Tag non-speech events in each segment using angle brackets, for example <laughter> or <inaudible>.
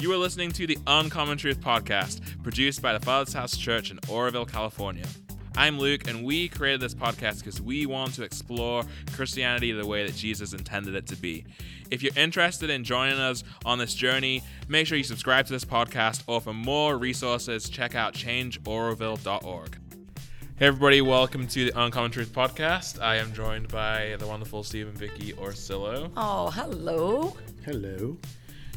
You are listening to the Uncommon Truth podcast, produced by the Father's House Church in Oroville, California. I'm Luke, and we created this podcast because we want to explore Christianity the way that Jesus intended it to be. If you're interested in joining us on this journey, make sure you subscribe to this podcast, or for more resources, check out changeoroville.org. Hey everybody, welcome to the Uncommon Truth podcast. I am joined by the wonderful Stephen Vicki Orsillo. Oh, hello. Hello.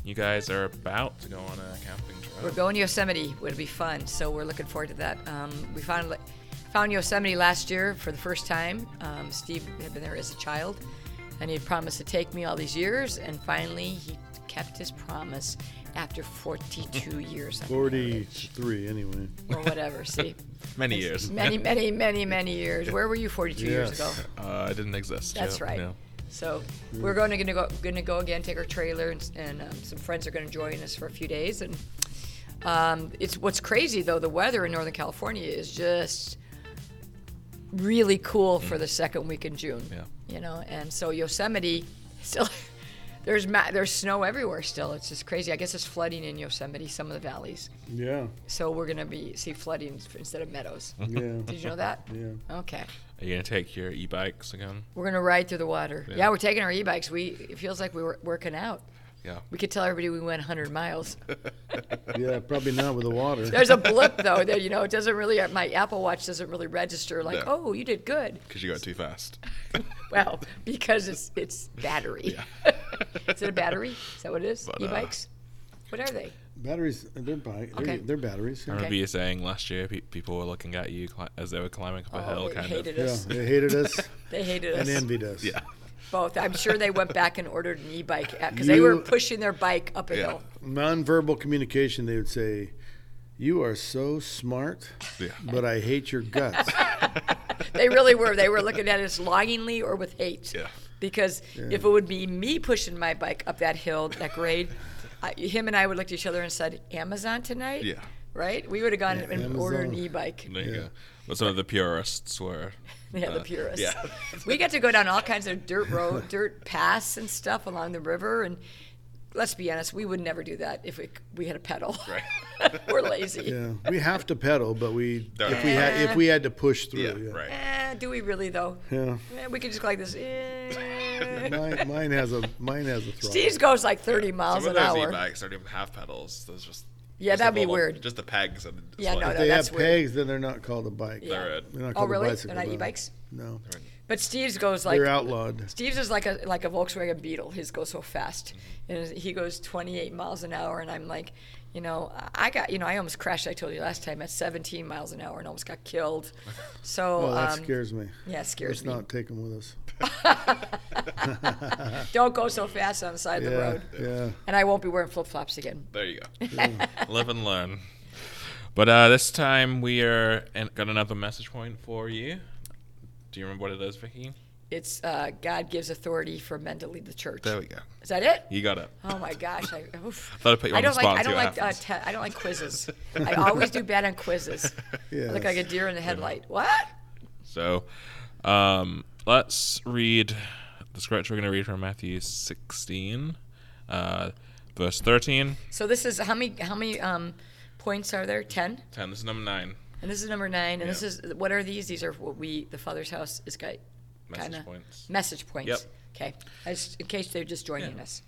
You guys are about to go on a camping trip. We're going to Yosemite. It'll be fun. So we're looking forward to that. Um, we found found Yosemite last year for the first time. Um, Steve had been there as a child, and he had promised to take me all these years, and finally he kept his promise after 42 <laughs> years. 43, anyway. or whatever. See, <laughs> Many years. many, many, many, many years. Where were you 42 years ago? Uh, I didn't exist. That's yeah, right. yeah. So we're going to gonna go gonna go again, take our trailer, and, and um, some friends are going to join us for a few days. And um, it's what's crazy though. The weather in Northern California is just really cool for the second week in June. Yeah. You know, and so Yosemite still. <laughs> There's ma- there's snow everywhere still. It's just crazy. I guess it's flooding in Yosemite, some of the valleys. Yeah. So we're gonna be see flooding instead of meadows. Yeah. Did you know that? Yeah. Okay. Are you gonna take your e-bikes again? We're gonna ride through the water. Yeah. Yeah, we're taking our e-bikes. We it feels like we were working out. Yeah. We could tell everybody we went 100 miles. <laughs> Yeah, probably not with the water. There's a blip though. <laughs> That you know, it doesn't really. My Apple Watch doesn't really register like, No. oh, you did good. Because you got too fast. <laughs> Well, because it's it's battery. is it a battery? Is that what it is? But, uh, E-bikes. What are they? Batteries, they're, bike, they're, Okay. they're batteries. I Yeah. remember you saying last year pe- people were looking at you cli- as they were climbing up a Oh, hill, they kind hated of. Yeah, us. they hated us <laughs> They hated us. and envied us. Yeah. Both. I'm sure they went back and ordered an e-bike because they were You- pushing their bike up a Yeah. hill. Nonverbal communication, they would say, You are so smart, Yeah. but I hate your guts. <laughs> They really were. They were looking at us longingly or with hate. Yeah. Because if it would be me pushing my bike up that hill, that grade, I, him and I would look at each other and said, "Amazon tonight." Yeah. Right? We would have gone and ordered an e-bike. There you Yeah. go. But some of the purists were. <laughs> Yeah, the uh, purists. Yeah. <laughs> we got to go down all kinds of dirt road, <laughs> dirt paths and stuff along the river. And let's be honest, we would never do that if we we had a pedal. Right. we're lazy. Yeah, we have to pedal, but we Don't. if we had if we had to push through. Yeah. Yeah, Right. Eh, do we really though? Yeah. Eh, we could just go like this. eh. Mine, mine has a mine has a throttle. Steve's goes like 30 miles Some of an those hour. e-bikes don't even have pedals. There's just. Yeah, just that'd be little- weird. Just the pegs. And it's Yeah, like- no, if they that's have weird. pegs, then they're not called a bike. Yeah. They're, They're not Oh, called a really? bicycle. They're not e-bikes? No, But Steve's goes like they're outlawed. Steve's is like a like a Volkswagen Beetle. His goes so fast, mm-hmm. and he goes 28 miles an hour, and I'm like, you know, I got you know I almost crashed. I told you last time at 17 miles an hour and almost got killed. <laughs> So Oh, that um, scares me. yeah, it scares Let's me. not take them with us. <laughs> Don't go so fast on the side of the road. yeah. And I won't be wearing flip flops again. There you go. <laughs> Live and learn. But uh, this time we are and got another message point for you. Do you remember what it is, Vicki? It's uh, God gives authority for men to lead the church. There we go. Is that it? You got it. Oh my gosh! I, oof. <laughs> Thought I'd put you I on the don't like spot I don't like uh, te- I don't like quizzes. <laughs> I always do bad on quizzes. I look like a deer in the headlight. What? So, um, let's read the scripture. We're going to read from Matthew 16, uh, verse 13. So this is how many how many um, points are there? Ten. 10. This is number 9. And this is number nine. And this is what are these? These are what we the Father's house is got Message kinda points. message points. Yep. Okay. In case they're just joining Yeah. us,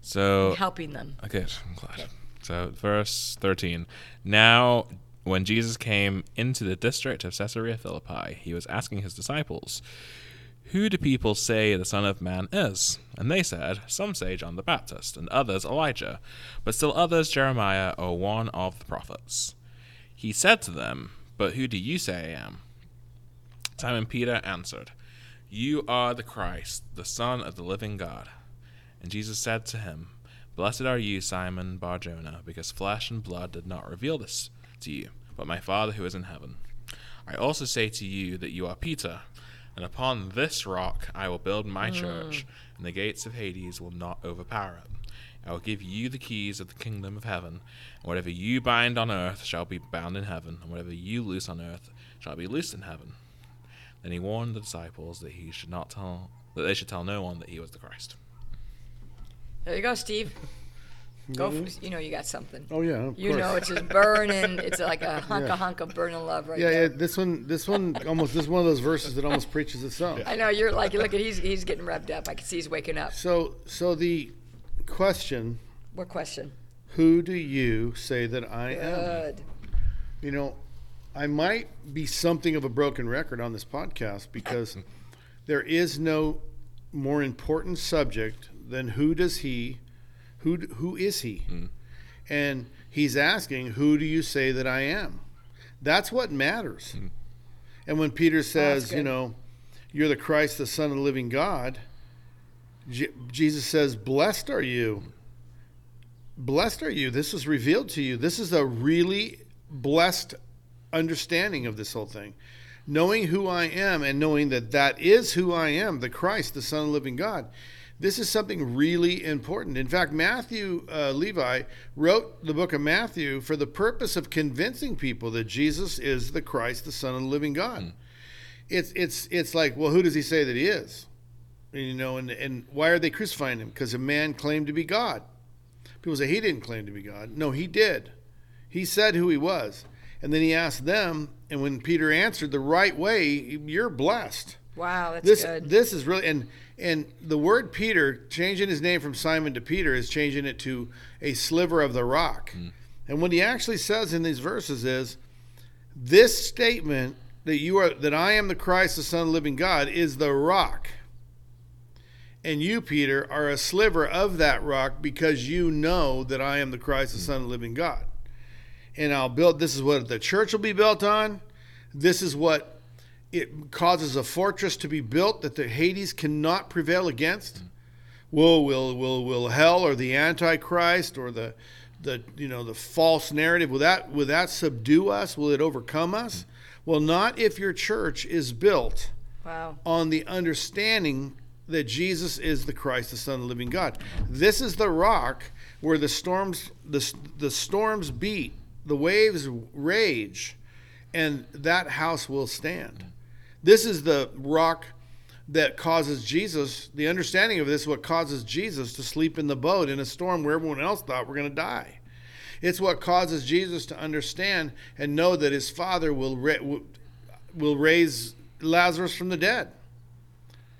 So, helping them. Okay, I'm glad. So, verse 13. Now, when Jesus came into the district of Caesarea Philippi, he was asking his disciples, Who do people say the Son of Man is? And they said, Some say John the Baptist, and others Elijah, but still others Jeremiah or one of the prophets. He said to them, But who do you say I am? Simon Peter answered, You are the Christ, the Son of the living God. And Jesus said to him, Blessed are you, Simon Barjona, because flesh and blood did not reveal this to you, but my Father who is in heaven. I also say to you that you are Peter, and upon this rock I will build my hmm. church, and the gates of Hades will not overpower it. I will give you the keys of the kingdom of heaven, and whatever you bind on earth shall be bound in heaven, and whatever you loose on earth shall be loosed in heaven. Then he warned the disciples that he should not tell that they should tell no one that he was the Christ. There you go, Steve. Go, for, you know, you got something. Oh yeah, of You course. know, it's just burning. <laughs> It's like a hunk, Yeah. a hunk of burning love right yeah, there. yeah. This one, this one, almost this is one of those verses that almost preaches itself. I know you're like, look at he's he's getting revved up. I can see he's waking up. So, so the question: What question? Who do you say that I am? You know, I might be something of a broken record on this podcast because there is no more important subject than who does he, who who is he, mm-hmm. and he's asking, who do you say that I am? That's what matters. Mm-hmm. And when Peter says, you know, you're the Christ, the Son of the living God, Je- Jesus says, blessed are you. Blessed are you. This is revealed to you. This is a really blessed understanding of this whole thing. Knowing who I am and knowing that that is who I am, the Christ, the Son of the living God. This is something really important. In fact, Matthew uh, Levi wrote the book of Matthew for the purpose of convincing people that Jesus is the Christ, the Son of the living God. It's it's it's like, well, who does he say that he is? And, you know, and and why are they crucifying him? Because a man claimed to be God. People say he didn't claim to be God. No, he did. He said who he was. And then he asked them, and when Peter answered the right way, you're blessed. Wow, that's This good. this is really and and the word Peter, changing his name from Simon to Peter, is changing it to a sliver of the rock. Hmm. And what he actually says in these verses is this statement that you are that I am the Christ, the Son of the living God, is the rock. And you, Peter, are a sliver of that rock because you know that I am the Christ, the hmm. Son of the living God. And I'll build this is what the church will be built on. This is what it causes a fortress to be built that the Hades cannot prevail against. Will will will will hell or the antichrist or the the you know the false narrative will that will that subdue us? Will it overcome us? Well, not if your church is built wow. on the understanding that Jesus is the Christ, the Son of the living God. This is the rock where the storms the, the storms beat, the waves rage, and that house will stand. This is the rock that causes Jesus, the understanding of this is what causes Jesus to sleep in the boat in a storm where everyone else thought we're going to die. It's what causes Jesus to understand and know that his Father will ra- will raise Lazarus from the dead.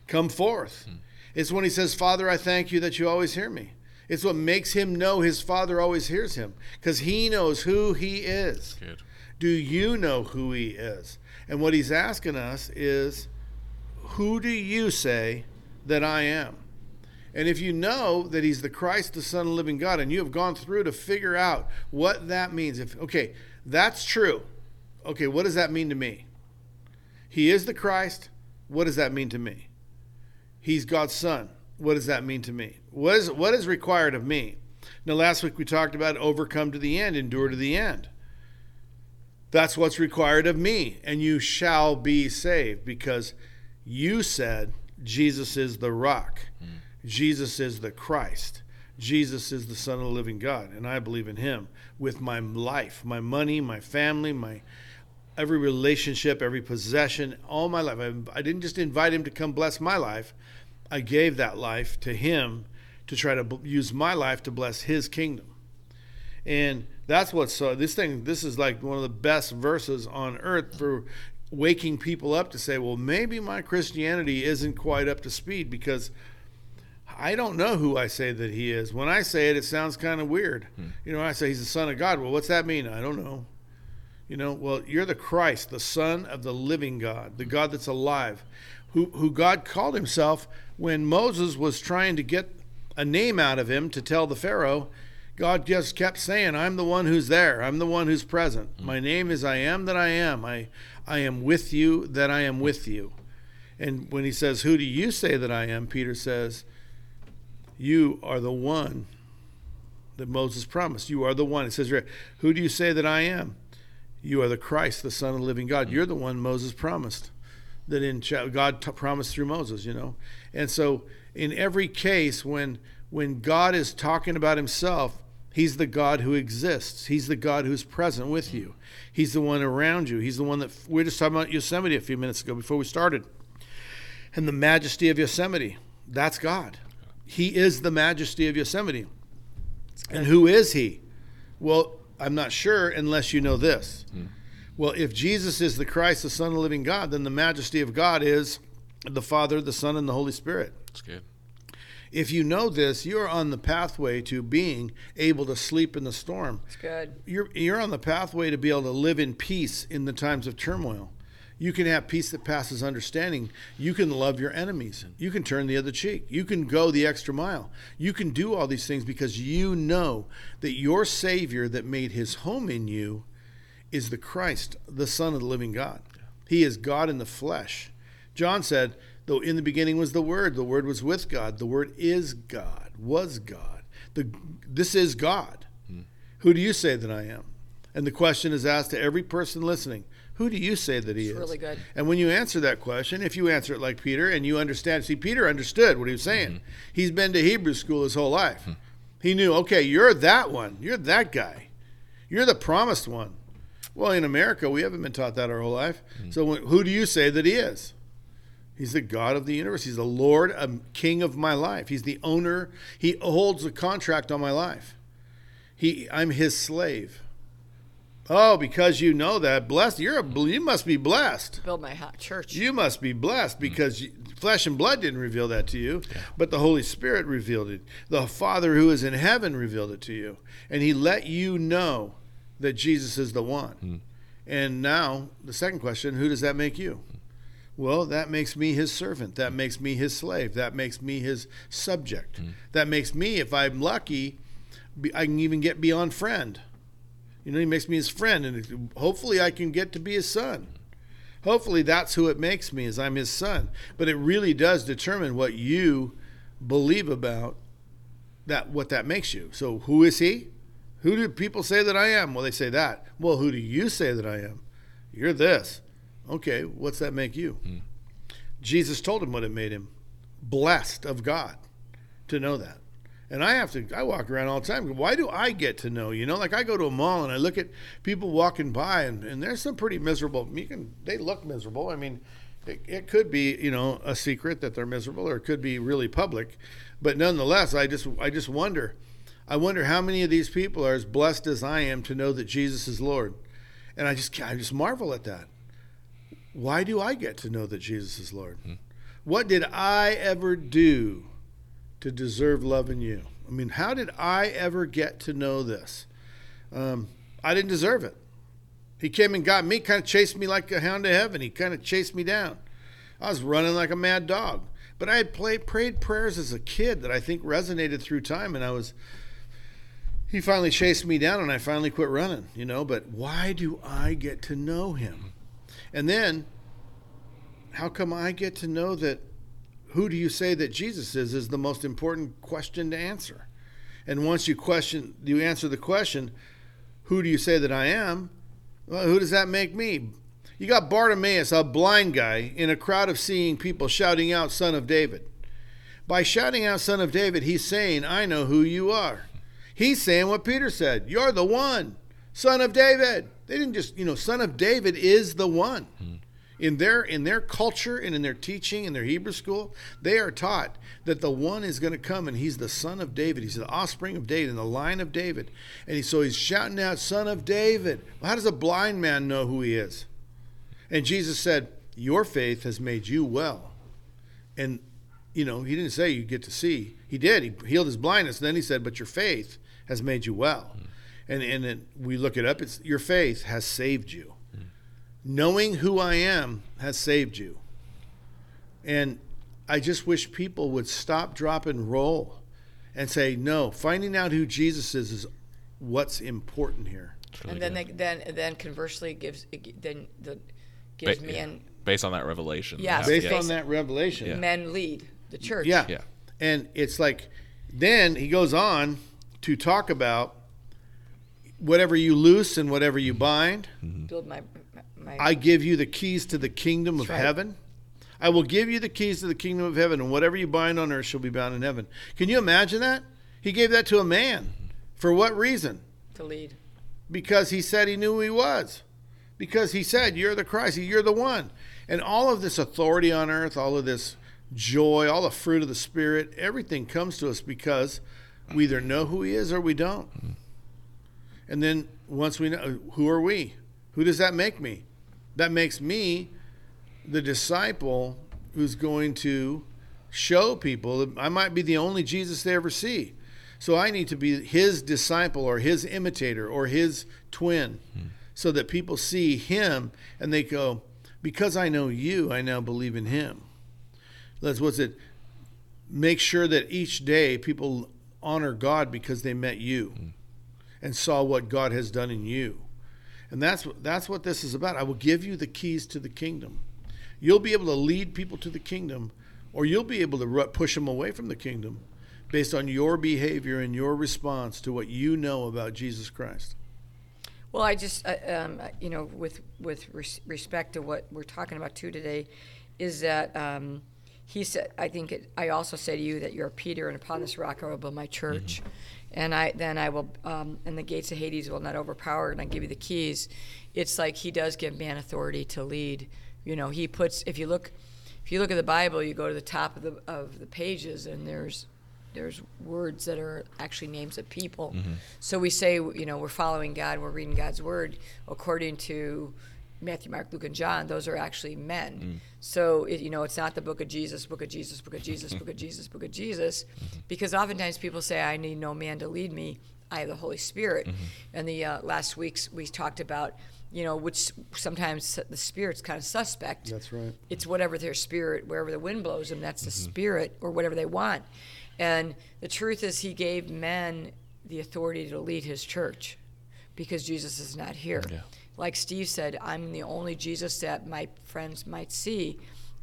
Come forth. Hmm. It's when he says, Father, I thank you that you always hear me. It's what makes him know his Father always hears him because he knows who he is. Do you know who he is? And what he's asking us is, who do you say that I am? And if you know that he's the Christ, the Son of the living God, and you have gone through to figure out what that means, if okay, that's true. Okay, what does that mean to me? He is the Christ. What does that mean to me? He's God's Son. What does that mean to me? What is what is required of me? Now, last week we talked about overcome to the end, endure to the end. That's what's required of me, and you shall be saved because you said Jesus is the rock. Hmm. Jesus is the Christ. Jesus is the Son of the living God, and I believe in him with my life, my money, my family, my every relationship, every possession, all my life. I, I didn't just invite him to come bless my life. I gave that life to him to try to b- use my life to bless his kingdom. And that's what's so this thing this is like one of the best verses on earth for waking people up to say, well, maybe my Christianity isn't quite up to speed because I don't know who I say that he is. When I say it, it sounds kind of weird. Hmm. You know, I say he's the son of God. Well, what's that mean? I don't know. You know, well, you're the Christ, the Son of the living God, the God that's alive, who, who God called himself when Moses was trying to get a name out of him to tell the Pharaoh. God just kept saying, I'm the one who's there. I'm the one who's present. Mm. My name is I am that I am. I, I am with you that I am with you. And when he says, Who do you say that I am? Peter says, You are the one that Moses promised. You are the one. It says, here, Who do you say that I am? You are the Christ, the Son of the living God. Mm. You're the one Moses promised. That in God t- promised through Moses, you know. And so, in every case, when when God is talking about Himself, He's the God who exists. He's the God who's present with you. He's the one around you. He's the one that we are just talking about Yosemite a few minutes ago before we started, and the majesty of Yosemite. That's God. He is the majesty of Yosemite. And who is he? Well, I'm not sure unless you know this. Hmm. Well, if Jesus is the Christ, the Son of the living God, then the majesty of God is the Father, the Son, and the Holy Spirit. That's good. If you know this, you're on the pathway to being able to sleep in the storm. It's good. You're, you're on the pathway to be able to live in peace in the times of turmoil. You can have peace that passes understanding. You can love your enemies. You can turn the other cheek. You can go the extra mile. You can do all these things because you know that your Savior that made his home in you is the Christ, the Son of the living God. He is God in the flesh. John said, though in the beginning was the Word, the Word was with God, the Word is God, was God. The, this is God. Hmm. Who do you say that I am? And the question is asked to every person listening Who do you say that he It's is? really good. And when you answer that question, if you answer it like Peter and you understand, see, Peter understood what he was saying. Mm-hmm. He's been to Hebrew school his whole life. Hmm. He knew, okay, you're that one. You're that guy. You're the promised one. Well, in America, we haven't been taught that our whole life. Hmm. So who do you say that he is? He's the God of the universe. He's the Lord, a king of my life. He's the owner. He holds the contract on my life. He, I'm his slave. Oh, because you know that, blessed. You're a, you must be blessed. Build my hot church. You must be blessed because hmm. you, flesh and blood didn't reveal that to you, but the Holy Spirit revealed it. The Father who is in heaven revealed it to you, and He let you know that Jesus is the one. Hmm. And now the second question: Who does that make you? Well, that makes me his servant. That makes me his slave. That makes me his subject. Hmm. That makes me, if I'm lucky, be, I can even get beyond friend. You know, he makes me his friend, and hopefully I can get to be his son. Hopefully that's who it makes me, is I'm his son. But it really does determine what you believe about that, what that makes you. So who is he? Who do people say that I am? Well, they say that. Well, who do you say that I am? You're this. Okay, what's that make you? Hmm. Jesus told him what it made him. Blessed of God to know that. And I have to, I walk around all the time. Why do I get to know? You know, like I go to a mall and I look at people walking by, and, and there's some pretty miserable. You can, they look miserable. I mean, it, it could be, you know, a secret that they're miserable, or it could be really public. But nonetheless, I just, I just wonder. I wonder how many of these people are as blessed as I am to know that Jesus is Lord. And I just, I just marvel at that. Why do I get to know that Jesus is Lord? What did I ever do to deserve love in you? I mean, how did I ever get to know this? Um, I didn't deserve it. He came and got me, kind of chased me like a hound to heaven. He kind of chased me down. I was running like a mad dog. But I had played, prayed prayers as a kid that I think resonated through time, and I was. He finally chased me down, and I finally quit running, you know. But why do I get to know him? And then, how come I get to know that who do you say that Jesus is is the most important question to answer. And once you question you answer the question, who do you say that I am? Well, who does that make me? You got Bartimaeus, a blind guy, in a crowd of seeing people shouting out, Son of David. By shouting out, Son of David, he's saying, I know who you are. He's saying what Peter said You're the one, Son of David. They didn't just, you know, Son of David is the one. Hmm. In their in their culture and in their teaching in their Hebrew school, they are taught that the one is going to come and he's the son of David. He's the offspring of David in the line of David. And he, so he's shouting out, "Son of David." Well, how does a blind man know who he is? And Jesus said, "Your faith has made you well." And you know, he didn't say you get to see. He did. He healed his blindness. And then he said, "But your faith has made you well." And and then we look it up. It's your faith has saved you knowing who I am has saved you. And I just wish people would stop, drop, and roll and say, no, finding out who Jesus is is what's important here. Really and then good. they, then then conversely gives it gi- then the gives Ba- me yeah. and based on that revelation. Yes. they have- Based yeah. on that revelation. Yeah. men lead the church. Yeah. Yeah. And it's like, then he goes on to talk about whatever you loose and whatever you bind. Mm-hmm. Build my my I give you the keys to the kingdom of right. heaven. I will give you the keys to the kingdom of heaven, and whatever you bind on earth shall be bound in heaven. Can you imagine that? He gave that to a man. For what reason? to lead. Because he said he knew who he was. Because he said, You're the Christ, you're the one. And all of this authority on earth, all of this joy, all the fruit of the Spirit, everything comes to us because We either know who he is or we don't. And then once we know, who are we? Who does that make me? That makes me the disciple who's going to show people that I might be the only Jesus they ever see. So I need to be his disciple or his imitator or his twin so that people see him and they go, because I know you, I now believe in him. Let's, what's it? Make sure that each day people honor God because they met you and saw what God has done in you. And that's what that's what this is about. I will give you the keys to the kingdom. You'll be able to lead people to the kingdom, or you'll be able to ru- push them away from the kingdom, based on your behavior and your response to what you know about Jesus Christ. Well, I just, uh, um, you know, with with res- respect to what we're talking about too today, is that um, he said. I think it, I also say to you that you're Peter, and upon this rock I will build my church, and I then I will, um, and the gates of Hades will not overpower, and I give you the keys. It's like he does give man authority to lead. You know, he puts. If you look, if you look at the Bible, you go to the top of the of the pages, and there's there's words that are actually names of people. So we say, you know, we're following God, we're reading God's word according to Matthew, Mark, Luke, and John. Those are actually men. Mm. So, it, you know, it's not the book of Jesus, book of Jesus, book of Jesus, book of <laughs> Jesus, book of Jesus, because oftentimes people say, I need no man to lead me. I have the Holy Spirit. Mm-hmm. And the uh, last weeks we talked about, you know, which sometimes the Spirit's kind of suspect That's right. it's whatever their spirit, wherever the wind blows them, that's the mm-hmm. spirit or whatever they want. And the truth is, he gave men the authority to lead his church because Jesus is not here. Yeah. Like Steve said, I'm the only Jesus that my friends might see.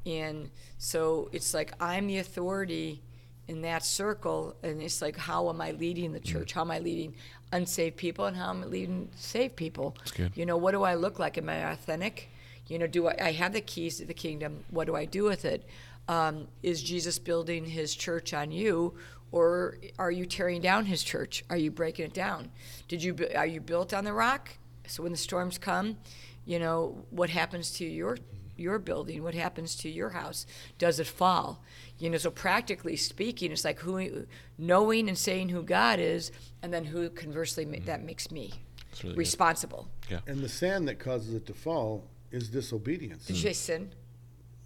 And so it's like I'm the authority in that circle. And it's like, how am I leading the church? How am I leading unsaved people? And how am I leading saved people? good. You know, what do I look like? Am I authentic? You know, do I, I have the keys to the kingdom? What do I do with it? Um, is Jesus building his church on you, or are you tearing down his church? Are you breaking it down? Did you are you built on the rock? So when the storms come, you know what happens to your mm-hmm. your building? What happens to your house? Does it fall? You know, so practically speaking, it's like who knowing and saying who God is, and then who conversely ma- that mm-hmm. makes me It's really good. responsible. Yeah. And the sand that causes it to fall is disobedience. Did you say sin?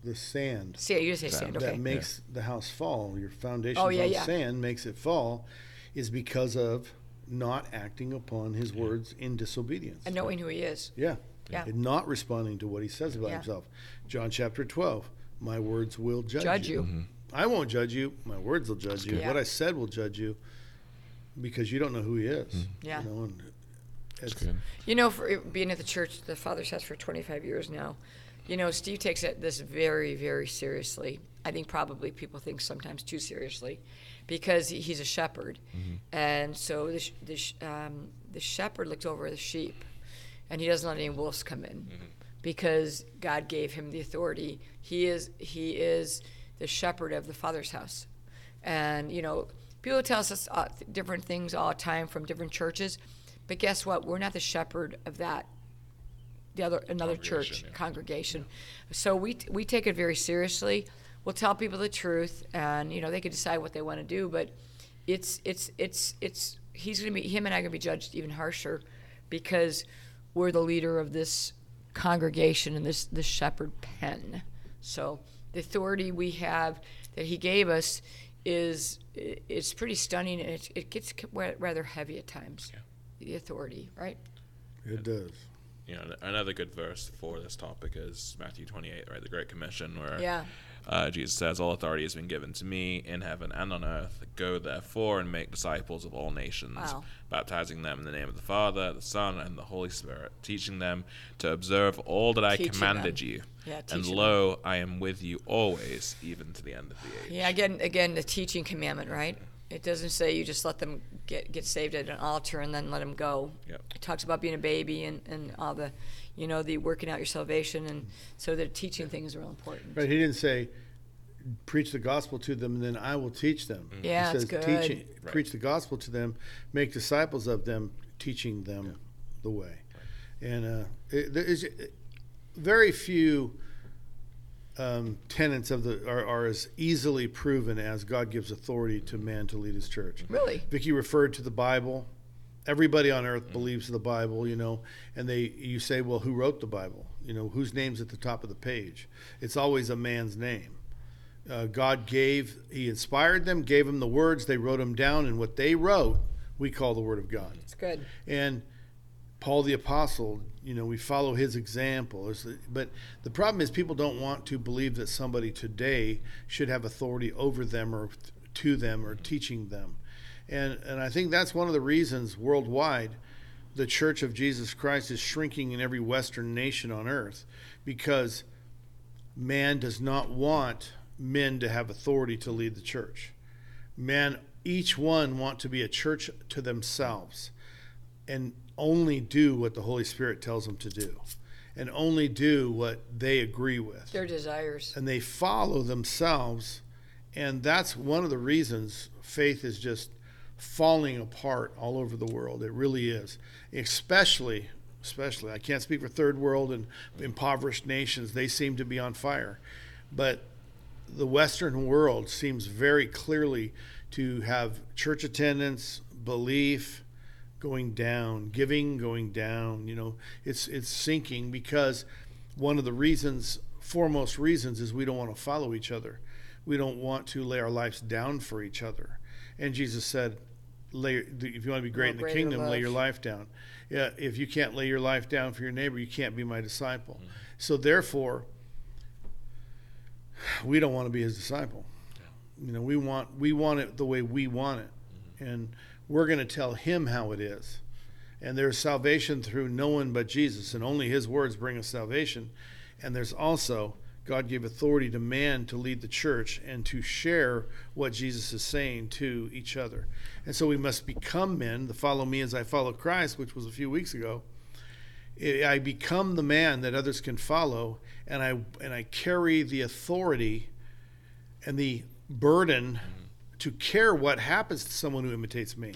The sand See, you say sand. Okay. that makes the house fall, your foundation Oh, yeah, on yeah. sand makes it fall, is because of not acting upon his words in disobedience. and knowing who he is. Yeah. Yeah. And not responding to what he says about Yeah. himself. John chapter 12. My words will judge, Judge you. Mm-hmm. I won't judge you. My words will judge you. good. What Yeah. I said will judge you because you don't know who he is. Yeah. You know, and it's, Good. You know, for being at the church, the Father's House for 25 years now, you know, Steve takes this very, very seriously. I think probably people think sometimes too seriously because he's a shepherd. And so the, sh- the, sh- um, the shepherd looks over the sheep and he doesn't let any wolves come in because God gave him the authority. He is, he is the shepherd of the Father's house. And, you know, people tell us uh, different things all the time from different churches. But guess what? We're not the shepherd of that the other another church Congregation, yeah. congregation. So we we take it very seriously. We'll tell people the truth, and you know they can decide what they want to do. But it's it's it's it's he's gonna be him and I are gonna be judged even harsher because we're the leader of this congregation and this this shepherd pen. So the authority we have that he gave us is it's pretty stunning and it, it gets rather heavy at times. The authority, right? it does. You know, another good verse for this topic is Matthew 28, right? The Great Commission, where Yeah. uh, Jesus says, All authority has been given to me in heaven and on earth. Go therefore and make disciples of all nations, Wow. baptizing them in the name of the Father, the Son, and the Holy Spirit, teaching them to observe all that I Teaching commanded them. you. Yeah, and lo, I am with you always, even to the end of the age. Yeah, again, again, the teaching commandment, right? It doesn't say you just let them get get saved at an altar and then let them go. Yep. It talks about being a baby and, and all the, you know, the working out your salvation, and so the teaching thing is real important. But He didn't say, preach the gospel to them and then I will teach them. Yeah, he that's good. Teaching, Right. preach the gospel to them, make disciples of them, teaching them the way. And uh, it, there is very few um, tenets of the are, are as easily proven as God gives authority to man to lead his church. Really? Vicki referred to the Bible. Everybody on earth believes the Bible, you know, and they you say, well, who wrote the Bible? You know, whose name's at the top of the page? It's always a man's name. Uh, God gave, He inspired them, gave them the words, they wrote them down, and what they wrote, we call the Word of God. It's good. And Paul the Apostle, you know, we follow his example. But the problem is, people don't want to believe that somebody today should have authority over them or to them or teaching them. And, and I think that's one of the reasons worldwide the Church of Jesus Christ is shrinking in every Western nation on earth because man does not want men to have authority to lead the church. Men, each one want to be a church to themselves and only do what the Holy Spirit tells them to do and only do what they agree with. Their desires. And they follow themselves. And that's one of the reasons faith is just falling apart all over the world. It really is. Especially, especially, I can't speak for third world and impoverished nations. They seem to be on fire. But the Western world seems very clearly to have church attendance, belief going down, giving going down. You know, it's it's sinking because one of the reasons, foremost reasons, is we don't want to follow each other. We don't want to lay our lives down for each other. And Jesus said, lay if you want to be great in the kingdom, lay your life down. Yeah, if you can't lay your life down for your neighbor, you can't be my disciple. Mm-hmm. So therefore, we don't want to be his disciple. Yeah. You know, we want we want it the way we want it, mm-hmm. and we're going to tell him how it is. And there's salvation through no one but Jesus, and only his words bring us salvation. And there's also God gave authority to man to lead the church and to share what Jesus is saying to each other. And so we must become men, the follow me as I follow Christ, which was a few weeks ago. I become the man that others can follow, and I and I carry the authority and the burden to care what happens to someone who imitates me.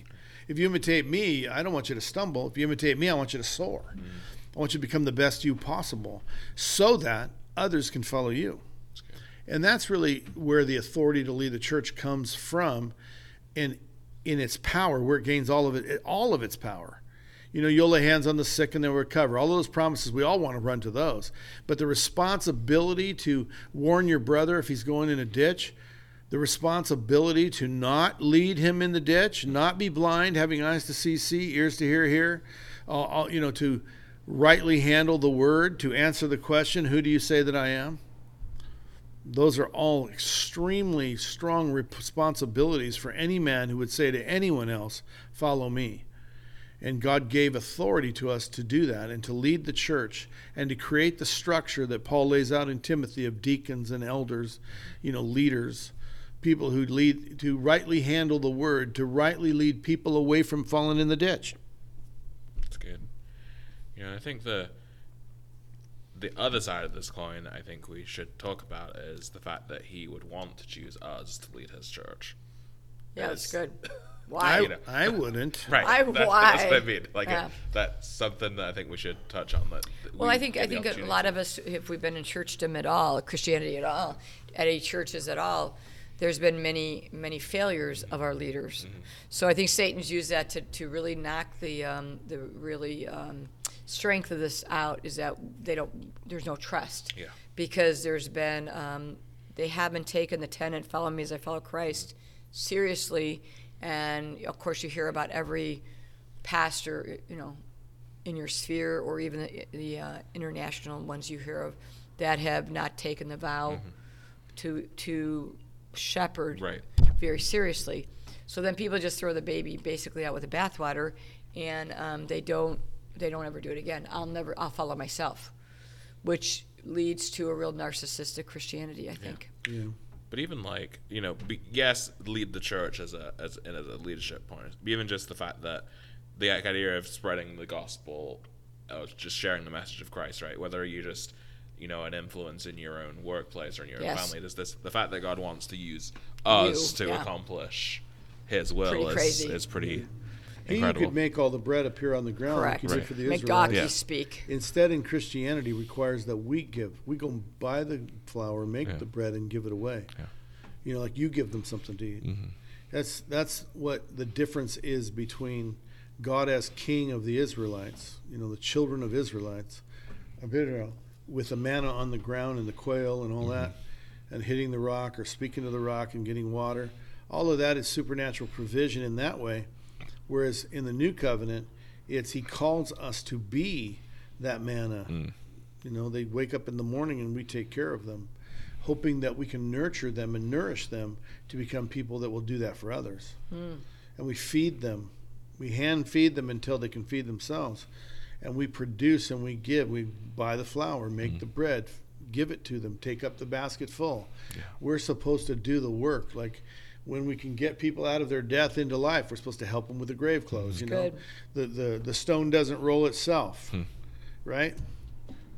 If you imitate me, I don't want you to stumble. If you imitate me, I want you to soar. Mm. I want you to become the best you possible so that others can follow you. And that's really where the authority to lead the church comes from and in its power, where it gains all of it all of its power you know, you'll lay hands on the sick and they'll recover. All those promises, we all want to run to those. But the responsibility to warn your brother if he's going in a ditch, the responsibility to not lead him in the ditch, not be blind, having eyes to see, see, ears to hear, hear, uh, you know, to rightly handle the word, to answer the question, who do you say that I am? Those are all extremely strong responsibilities for any man who would say to anyone else, Follow me. And God gave authority to us to do that and to lead the church and to create the structure that Paul lays out in Timothy of deacons and elders, you know, leaders, people who lead to rightly handle the word, to rightly lead people away from falling in the ditch. That's good. You know, I think the the other side of this coin I think we should talk about is the fact that he would want to choose us to lead his church. Yeah, that's good. <laughs> Why? I, you know. I wouldn't. <laughs> Right. I, that, why? That's what I mean. Like yeah. that's something that I think we should touch on. That. Well, I think I think a lot of us, if we've been in churchdom at all, Christianity at all, at any churches at all, there's been many many failures of our leaders. Mm-hmm. So I think Satan's used that to, to really knock the um, the really um, strength of this out is that they don't there's no trust. Yeah. Because there's been um, they haven't taken the tenet follow me as I follow Christ seriously and of course, you hear about every pastor, you know, in your sphere or even the, the uh, international ones you hear of that have not taken the vow mm-hmm. to to shepherd right. very seriously. So then people just throw the baby basically out with the bathwater, and um, they don't they don't ever do it again. I'll never I'll follow myself, which leads to a real narcissistic Christianity. I think. Yeah. yeah. But even like you know, be, yes, lead the church as a as, as a leadership point. Even just the fact that the idea of spreading the gospel, uh, just sharing the message of Christ, right? Whether you just you know an influence in your own workplace or in your yes. own family. There's this the fact that God wants to use us you, to yeah. accomplish His will is, is pretty He who Incredible. could make all the bread appear on the ground Correct. like he did Right. for the Make God Israelites. Yeah. you speak. Instead, in Christianity, requires that we give. We go and buy the flour, make Yeah. the bread, and give it away. Yeah. You know, like you give them something to eat. Mhm. That's that's what the difference is between God as King of the Israelites, you know, the children of Israelites, of Israel, with the manna on the ground and the quail and all that, and hitting the rock or speaking to the rock and getting water. All of that is supernatural provision in that way. Whereas in the new covenant, it's He calls us to be that manna. Mm. You know, they wake up in the morning and we take care of them, hoping that we can nurture them and nourish them to become people that will do that for others. And we feed them. We hand feed them until they can feed themselves. And we produce and we give. We buy the flour, make the bread, give it to them, take up the basket full. We're supposed to do the work. Like when we can get people out of their death into life, we're supposed to help them with the grave clothes. Mm-hmm. You know, the, the the stone doesn't roll itself, hmm. right?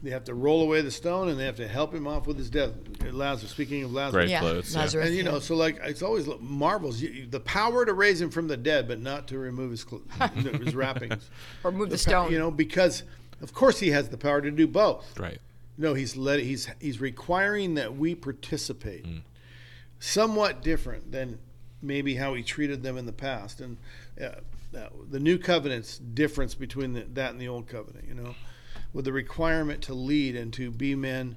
They have to roll away the stone, and they have to help him off with his death. Lazarus. Speaking of Lazarus, Grave Yeah, clothes. yeah. Lazarus. and you know, yeah. so like it's always marvels you, you- the power to raise him from the dead, but not to remove his cl- <laughs> his wrappings. or move the, The pa- stone. you know, because of course he has the power to do both. Right. No, he's let he's he's requiring that we participate. Mm. Somewhat different than maybe how he treated them in the past, and uh, uh, the new covenant's difference between the, that and the old covenant. You know, with the requirement to lead and to be men,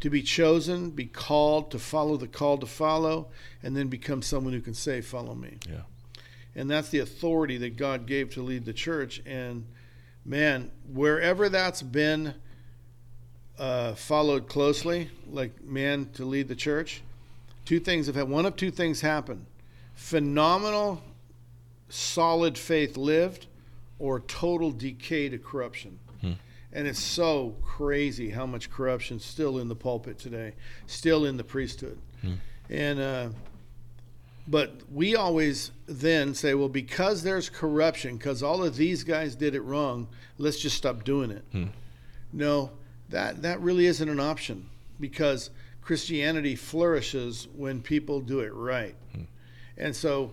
to be chosen, be called, to follow the call to follow, and then become someone who can say, "Follow me." Yeah. and that's the authority that God gave to lead the church. And man, wherever that's been uh, followed closely, like man to lead the church, two things have had. One of two things happen: phenomenal, solid faith lived, or total decay to corruption. And it's so crazy how much corruption still in the pulpit today, still in the priesthood, and. Uh, but we always then say, well, because there's corruption, because all of these guys did it wrong, let's just stop doing it. Hmm. No, that that really isn't an option because Christianity flourishes when people do it right. And so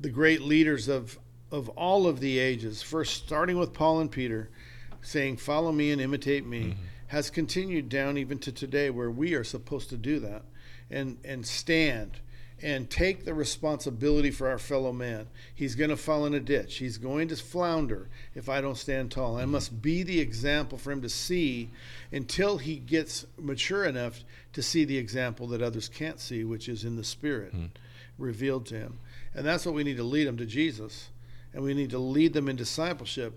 the great leaders of of all of the ages, first starting with Paul and Peter, saying, "Follow me and imitate me," mm-hmm. has continued down even to today, where we are supposed to do that and and stand and take the responsibility for our fellow man. He's going to fall in a ditch. He's going to flounder if I don't stand tall. I mm-hmm. must be the example for him to see until he gets mature enough to see the example that others can't see, which is in the spirit mm-hmm. revealed to him. And that's what we need to lead them to Jesus. And we need to lead them in discipleship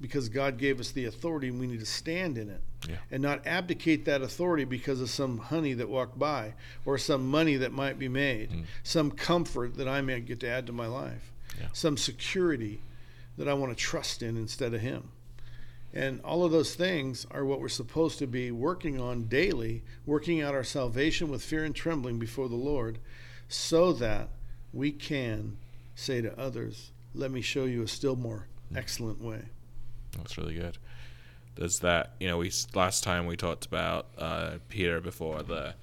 because God gave us the authority and we need to stand in it Yeah. and not abdicate that authority because of some honey that walked by or some money that might be made, mm. some comfort that I may get to add to my life, Yeah. some security that I want to trust in instead of Him. And all of those things are what we're supposed to be working on daily, working out our salvation with fear and trembling before the Lord, so that we can say to others, Let me show you a still more mm. excellent way. That's really good. There's that, you know, we last time we talked about uh, Peter before the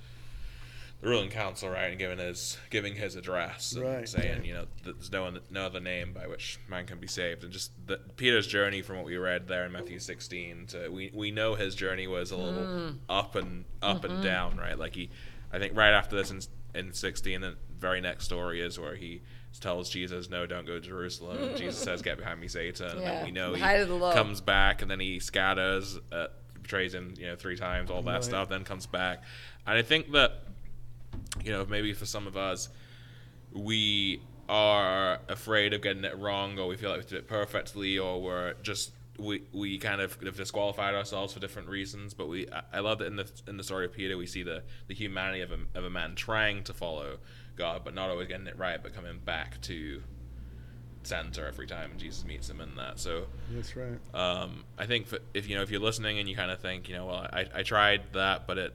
the ruling council, right, and giving his giving his address, and Right, saying, right. you know, that there's no one, no other name by which man can be saved, and just the, Peter's journey from what we read there in Matthew 16. To we we know his journey was a little up and up and down, right? Like he, I think right after this in in 16, the very next story is where he tells Jesus, "No, don't go to Jerusalem." Jesus says, "Get behind me, Satan." And Yeah, then we know the he height the low. comes back, and then he scatters, uh, betrays him, you know, three times, all that Right. stuff. Then comes back, and I think that, you know, maybe for some of us, we are afraid of getting it wrong, or we feel like we did it perfectly, or we're just we we kind of have disqualified ourselves for different reasons. But we, I- I love that in the in the story of Peter, we see the the humanity of a of a man trying to follow God, but not always getting it right, but coming back to center every time Jesus meets him in that. So That's right. um, I think for, if you know if you're listening and you kind of think you know well I, I tried that but it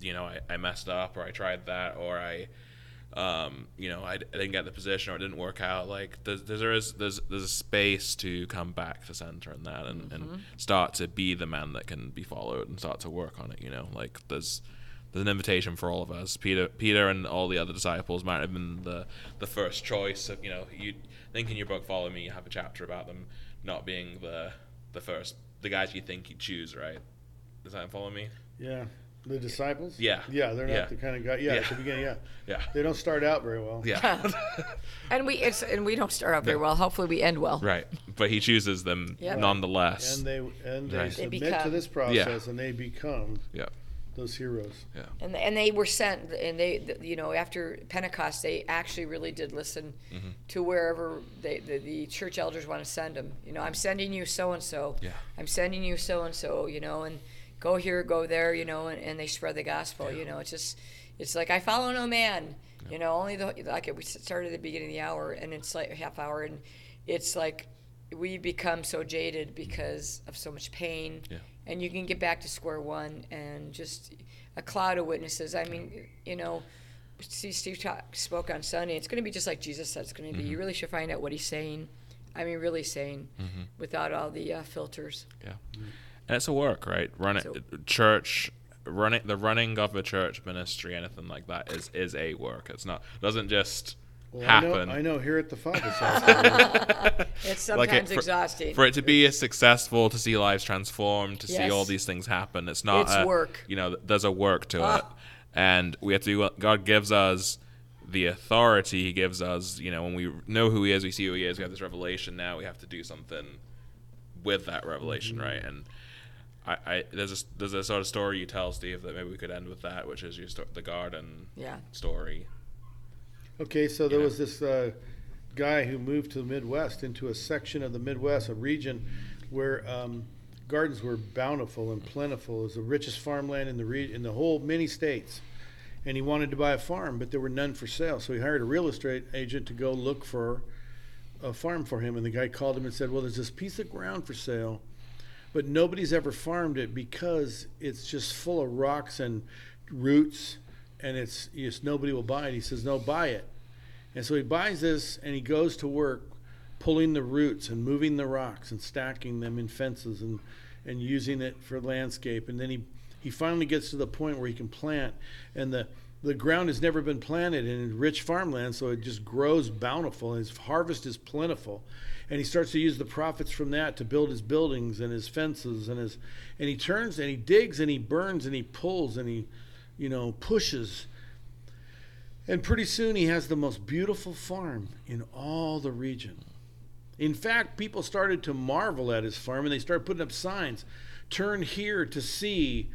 you know I, I messed up or I tried that or I um, you know I, I didn't get the position or it didn't work out like there's there's there's there's a space to come back to center in that and, and start to be the man that can be followed and start to work on it you know like there's there's an invitation for all of us. Peter, Peter, and all the other disciples might have been the the first choice. Of, you know, you think in your book, "Follow Me," you have a chapter about them not being the the first, the guys you think you choose, right? Does that follow me? Yeah. The disciples? Yeah. Yeah, they're not Yeah. the kind of guy. Yeah, Yeah. at the beginning, yeah. <laughs> Yeah, They don't start out very well. yeah, <laughs> And we it's and we don't start out very well. Hopefully, we end well. right. But he chooses them Yep. nonetheless. And they and they Right. They submit to this process and they become yeah, those heroes. yeah, And and they were sent, and they, you know, after Pentecost, they actually really did listen Mm-hmm. to wherever they, the, the church elders want to send them. You know, I'm sending you so and so. Yeah. I'm sending you so and so. You know, and go here, go there. You know, and, and they spread the gospel. You know, it's just, it's like I follow no man. You know, only the like we started at the beginning of the hour, and it's like a half hour, and it's like we become so jaded because of so much pain Yeah. And you can get back to square one and just a cloud of witnesses. I mean, you know, Steve, Steve talk, spoke on Sunday. It's going to be just like Jesus said it's going to be. You mm-hmm. really should find out what he's saying. I mean, really saying mm-hmm. without all the uh, filters. yeah. Mm-hmm. And it's a work, right? Run it, So- uh, church, running the running of a church ministry, anything like that is is a work. It's not doesn't just Well, happen. I know, I know here at the Father's <laughs> house. It's Like sometimes it- for, exhausting. for it to be successful, to see lives transformed, to see all these things happen. It's not It's a, work. You know, there's a work to Ah. it, and we have to. do what God gives us the authority. He gives us, you know, when we know who He is, we see who He is. We have this revelation. Now we have to do something with that revelation, Mm-hmm. right? And I, I there's a there's a sort of story you tell Steve that maybe we could end with that, which is your sto- the garden yeah. story. Okay, so there Yeah. was this uh, guy who moved to the Midwest, into a section of the Midwest, a region where um, gardens were bountiful and plentiful. It was the richest farmland in the re- in the whole many states. And he wanted to buy a farm, but there were none for sale. So he hired a real estate agent to go look for a farm for him. And the guy called him and said, "Well, there's this piece of ground for sale, but nobody's ever farmed it because it's just full of rocks and roots, and it's just nobody will buy it." He says, "No, buy it." And so he buys this and he goes to work pulling the roots and moving the rocks and stacking them in fences and, and using it for landscape. And then he, he finally gets to the point where he can plant. And the, the ground has never been planted in rich farmland, so it just grows bountiful and his harvest is plentiful. And he starts to use the profits from that to build his buildings and his fences and his and he turns and he digs and he burns and he pulls and he you know pushes and pretty soon he has the most beautiful farm in all the region. In fact, people started to marvel at his farm and they started putting up signs turn here to see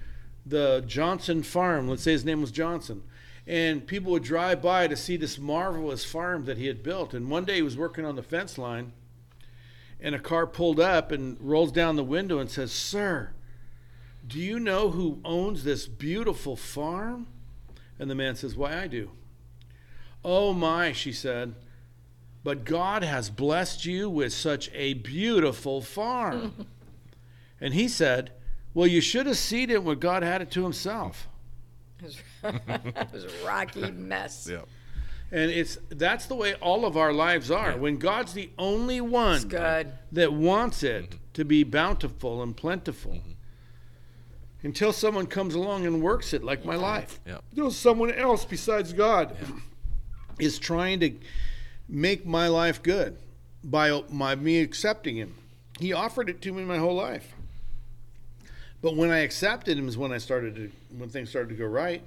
the Johnson farm. Let's say his name was Johnson. And people would drive by to see this marvelous farm that he had built. And one day he was working on the fence line and a car pulled up and rolls down the window and says, Sir, do you know who owns this beautiful farm? And the man says, Why, I do. Oh my, she said, but God has blessed you with such a beautiful farm. <laughs> and he said, Well, you should have seen it when God had it to himself. <laughs> It was, a rocky mess. <laughs> Yeah. And it's that's the way all of our lives are. Yeah. When God's the only one It's good. that wants it mm-hmm. to be bountiful and plentiful. Mm-hmm. Until someone comes along and works it, like my life. Yeah. You know, someone else besides God <clears throat> is trying to make my life good by my me accepting Him. He offered it to me my whole life. But when I accepted Him is when I started to when things started to go right.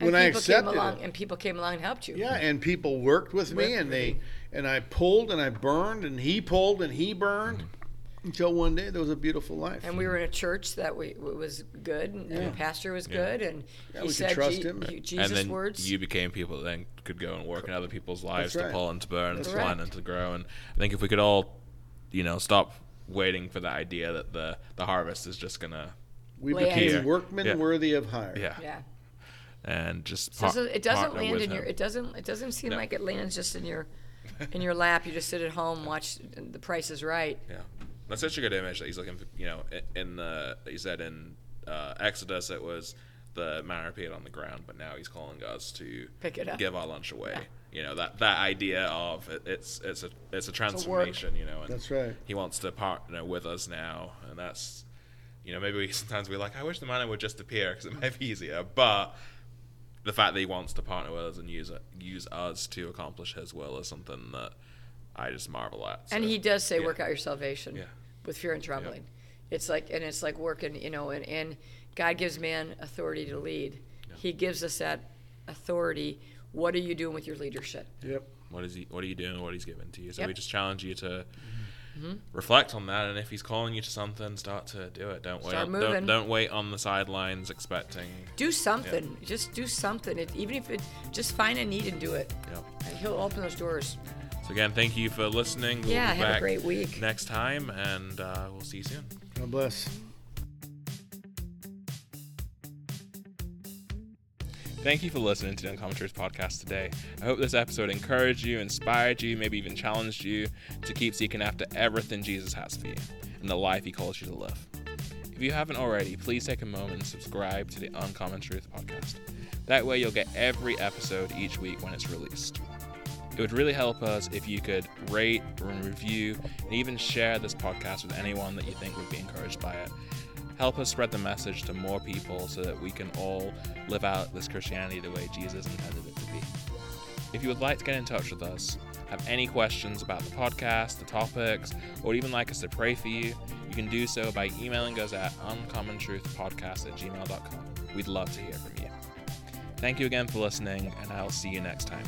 And When I people came accepted along, it. and people came along and helped you. Yeah, and people worked with me, Worked and with they you. and I pulled and I burned, and he pulled and he burned, mm-hmm. Until one day there was a beautiful life. And we were in a church that we was good, and, and Yeah. the pastor was Yeah. good, and Yeah, he we said trust Je- him. he- and Jesus then words. you became people that then could go and work in other people's lives That's to pull and to burn and to plant and to grow. And I think if we could all, you know, stop waiting for the idea that the the harvest is just gonna, we became Here. workmen Yeah. worthy of hire. yeah, yeah, and just So par- it doesn't land with in your. It doesn't. It doesn't seem No. like it lands just in your, in your lap. You just sit at home, watch The Price is Right. Yeah, that's such a good image that he's looking for. You know, in the he said in uh, Exodus it was the manna appeared on the ground, but now he's calling us to Pick it up. give our lunch away. You know that that idea of it, it's it's a it's a transformation. You know, and That's right. he wants to partner with us now, and that's You know, maybe we, sometimes we're like, I wish the manna would just appear because it might be easier. But the fact that he wants to partner with us and use it, use us to accomplish his will is something that I just marvel at. And he does say, yeah. "Work out your salvation Yeah. with fear and trembling." It's like, and it's like working, you know, and, and God gives man authority to lead. He gives us that authority. What are you doing with your leadership? Yep. What is he? What are you doing? What he's given to you? So Yep. we just challenge you to Mm-hmm. reflect on that, and if he's calling you to something, start to do it. Don't wait. Start on, moving. Don't, don't wait on the sidelines expecting. Do something. Just do something. It, even if it, just find a need and do it. Yep. And He'll open those doors. So again, thank you for listening. We'll Yeah, be have a great week. next time, and uh, we'll see you soon. God bless. Thank you for listening to the Uncommon Truth podcast today. I hope this episode encouraged you, inspired you, maybe even challenged you to keep seeking after everything Jesus has for you and the life he calls you to live. If you haven't already, please take a moment and subscribe to the Uncommon Truth podcast. That way, you'll get every episode each week when it's released. It would really help us if you could rate and review and even share this podcast with anyone that you think would be encouraged by it. Help us spread the message to more people so that we can all live out this Christianity the way Jesus intended it to be. If you would like to get in touch with us, have any questions about the podcast, the topics, or even like us to pray for you, you can do so by emailing us at uncommontruthpodcast at gmail.com. We'd love to hear from you. Thank you again for listening, and I'll see you next time.